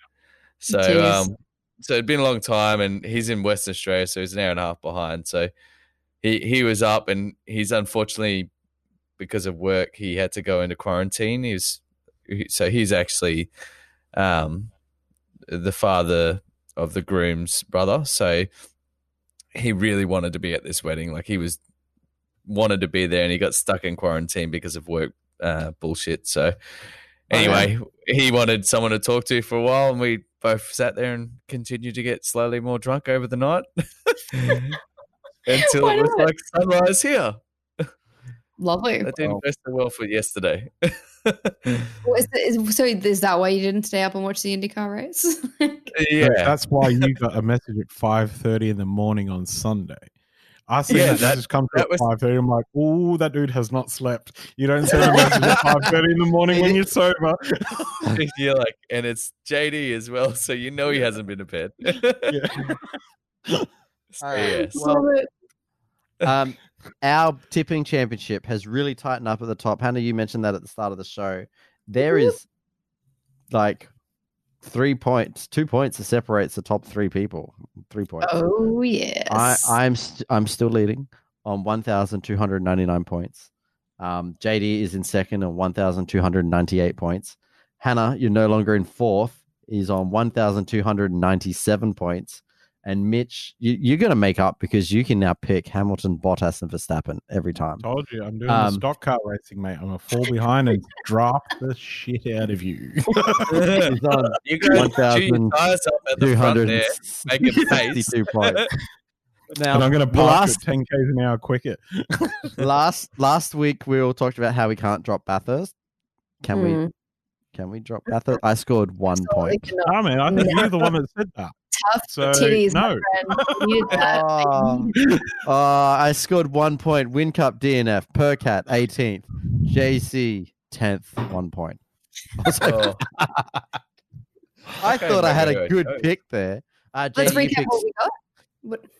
So, Jeez. um, so it'd been a long time, and he's in Western Australia, so he's an hour and a half behind. So he he was up, and he's unfortunately because of work he had to go into quarantine. He was he- so he's actually um the father of the groom's brother. So he really wanted to be at this wedding. Like he was wanted to be there and he got stuck in quarantine because of work uh, bullshit. So anyway, he wanted someone to talk to for a while and we both sat there and continued to get slowly more drunk over the night until Why it was not? like sunrise here. Lovely. I didn't go so well for yesterday. Well, is, is, so is that why you didn't stay up and watch the IndyCar race? yeah. That's why you got a message at 5.30 in the morning on Sunday. I see Yeah, that, that- message come through at was- five thirty. I'm like, oh, that dude has not slept. You don't send a message at five thirty in the morning when you're sober. You're like, and it's JD as well, so you know he hasn't been to bed. Yeah. So, Alright. yes. Love it. Um, our tipping championship has really tightened up at the top. Hannah, you mentioned that at the start of the show. There is like three points, two points that separates the top three people three points. Oh yes. I, I'm st- I'm still leading on 1,299 points. Um, JD is in second on 1,298 points. Hannah, you're no longer in fourth, is on 1,297 points. And Mitch, you, you're going to make up because you can now pick Hamilton, Bottas, and Verstappen every time. Told you, I'm doing Um, the stock car racing, mate. I'm gonna fall behind and drop the shit out of you. You guys chew your tires up at the front there. Make it pace. Now, and I'm gonna the park last, 10 k's an hour quicker. last last week we all talked about how we can't drop Bathurst. Can we? Mm. Can we drop Bathurst? I scored one point. cannot. Oh man, I think you're the one that said that. Tough So titties, my no, friend. You needed that. Oh, oh, I scored one point. Whincup DNF. Percat 18th. JC 10th. One point. I, Oh, I Okay, thought I had a good go. pick there. Uh, Let's recap picked- what we got.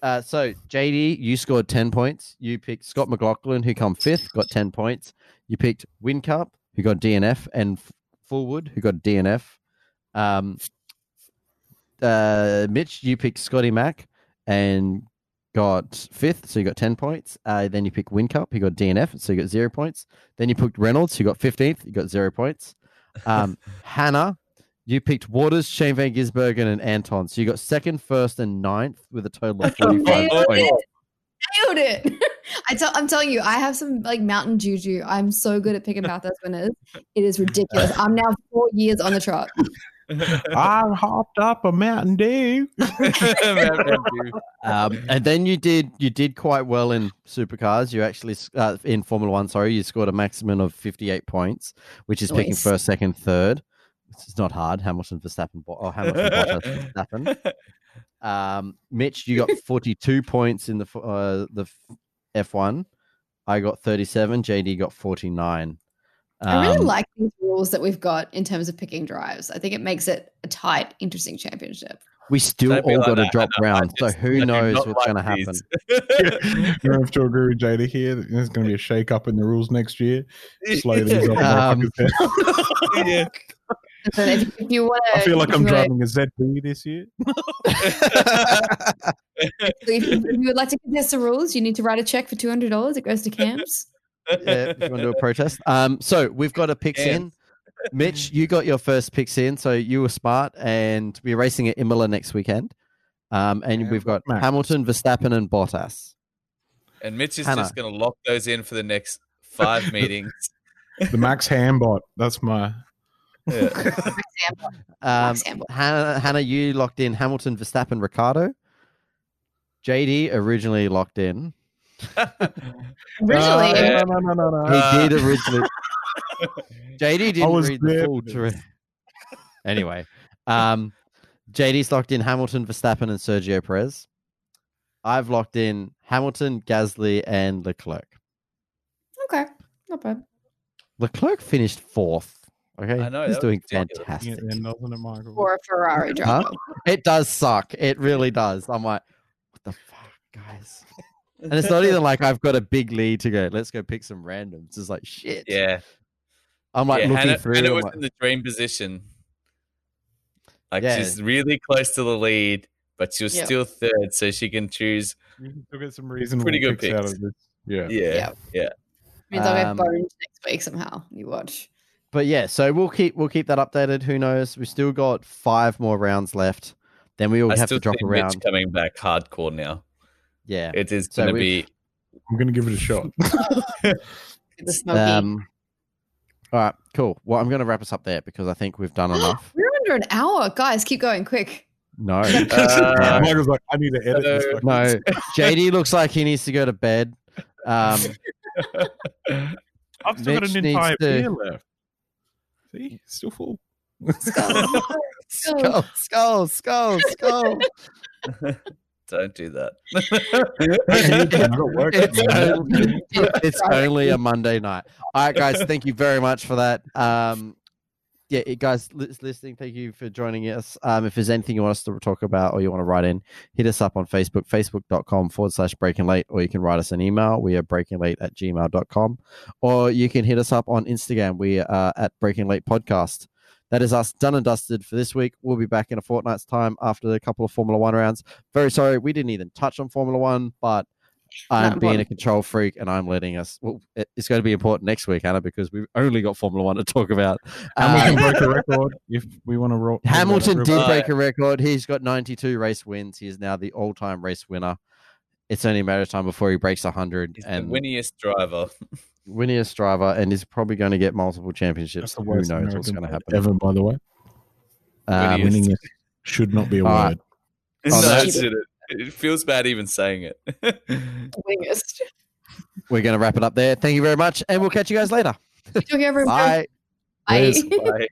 Uh, so JD, you scored 10 points. You picked Scott McLaughlin, who come fifth, got 10 points. You picked Whincup, who got DNF, and F- Fullwood, who got DNF. Um, uh, Mitch, you picked Scotty Mack and got fifth, so you got 10 points. Uh, then you picked Whincup, who got DNF, so you got zero points. Then you picked Reynolds, who got 15th, you got zero points. Um, Hannah, you picked Waters, Shane Van Gisbergen, and Anton. So you got second, first, and ninth with a total of 45 Nailed points. it. Nailed it. I tell, I'm telling you, I have some like mountain juju. I'm so good at picking Bathurst winners. It is ridiculous. I'm now four years on the trot. I hopped up a Mountain Dew. um, and then you did you did quite well in supercars. You actually uh, in Formula One, sorry, you scored a maximum of fifty eight points, which is nice. picking first, second, third. It's not hard. Hamilton, Verstappen, Bo- oh Hamilton, Bottas, Verstappen. Um, Mitch, you got forty two points in the uh, the F one. I got 37, JD got 49. Um, I really um, like these rules that we've got in terms of picking drives. I think it makes it a tight, interesting championship. We still all like got to drop round, so who knows what's like going to happen? you have to agree with Jada here. There's going to be a shake up in the rules next year. Slow these up. Um. If, wanna, I feel like I'm driving to, a ZB this year. if, you, if you would like to contest the rules, you need to write a check for two hundred dollars. It goes to Camps yeah, if you want to do a protest. Um, so we've got a picks in. Mitch, you got your first picks in, so you were smart, and we're racing at Imola next weekend. Um, and Yeah, we've got Max. Hamilton, Verstappen, and Bottas. And Mitch is Hannah. just going to lock those in for the next five meetings. The Max Hambot. That's my. Yeah. Um, Hannah, Hannah, you locked in Hamilton, Verstappen, Ricciardo. JD originally locked in. Originally, Uh, no, no, no, no, He no. Uh, did originally. JD didn't was read the there full. for Tra- anyway, um, JD's locked in Hamilton, Verstappen, and Sergio Perez. I've locked in Hamilton, Gasly, and Leclerc. okay, not bad. Leclerc finished fourth. Okay, I know, he's doing fantastic. Yeah, doesn't it, Michael? For a Ferrari driver. It does suck. It really does. I'm like, what the fuck, guys? And it's not even like I've got a big lead to go. Let's go pick some randoms. It's like shit. Yeah. I'm like yeah. looking Hannah, through. Hannah I'm was like, in the dream position. Like Yeah. she's really close to the lead, but she was Yeah. still third, so she can choose. You can still get some reasonable Pretty good picks out of this. Yeah. Yeah. Yeah. Yeah. Means I'll Um, get boned next week somehow. You watch. but yeah, so we'll keep we'll keep that updated. Who knows? We've still got five more rounds left. Then we will I have still to drop around. a Mitch coming back hardcore now. Yeah. It is So going to be. I'm going to give it a shot. The smoky. Um. All right. Cool. Well, I'm going to wrap us up there because I think we've done enough. We're under an hour, guys. Keep going, quick. No. Uh, Michael's like, I need to edit this. no. JD looks like he needs to go to bed. Um. I've still got an needs entire to- beer left. See, still full. Skull, skull, skull, skull. Don't do that. I got work It's only, it's only a Monday night. All right, guys. Thank you very much for that. Um, yeah, it- guys, listening. Thank you for joining us. Um, if there's anything you want us to talk about or you want to write in, hit us up on Facebook, facebook.com forward slash breaking late, or you can write us an email. We are breaking late at gmail.com, or you can hit us up on Instagram. We are at breaking late podcast. That is us done and dusted for this week. We'll be back in a fortnight's time after a couple of Formula One rounds. Very sorry we didn't even touch on Formula One, but I'm being a control freak and I'm letting us. Well, it's going to be important next week, Hannah, because we've only got Formula One to talk about. Hamilton Uh, broke a record. If we want to roll, Hamilton did quick. break a record. He's got 92 race wins. He is now the all-time race winner. It's only a matter of time before he breaks 100 He's and the winniest driver. winningest driver, and is probably going to get multiple championships. Who worst knows what's going to happen? ever. By the way, Um, Winniest. winning is- should not be a All right. word. Oh, no, that's- it. It feels bad even saying it. Wingest. we're going to wrap it up there. Thank you very much, and we'll catch you guys later. Talking everyone. Bye. Bye. Bye.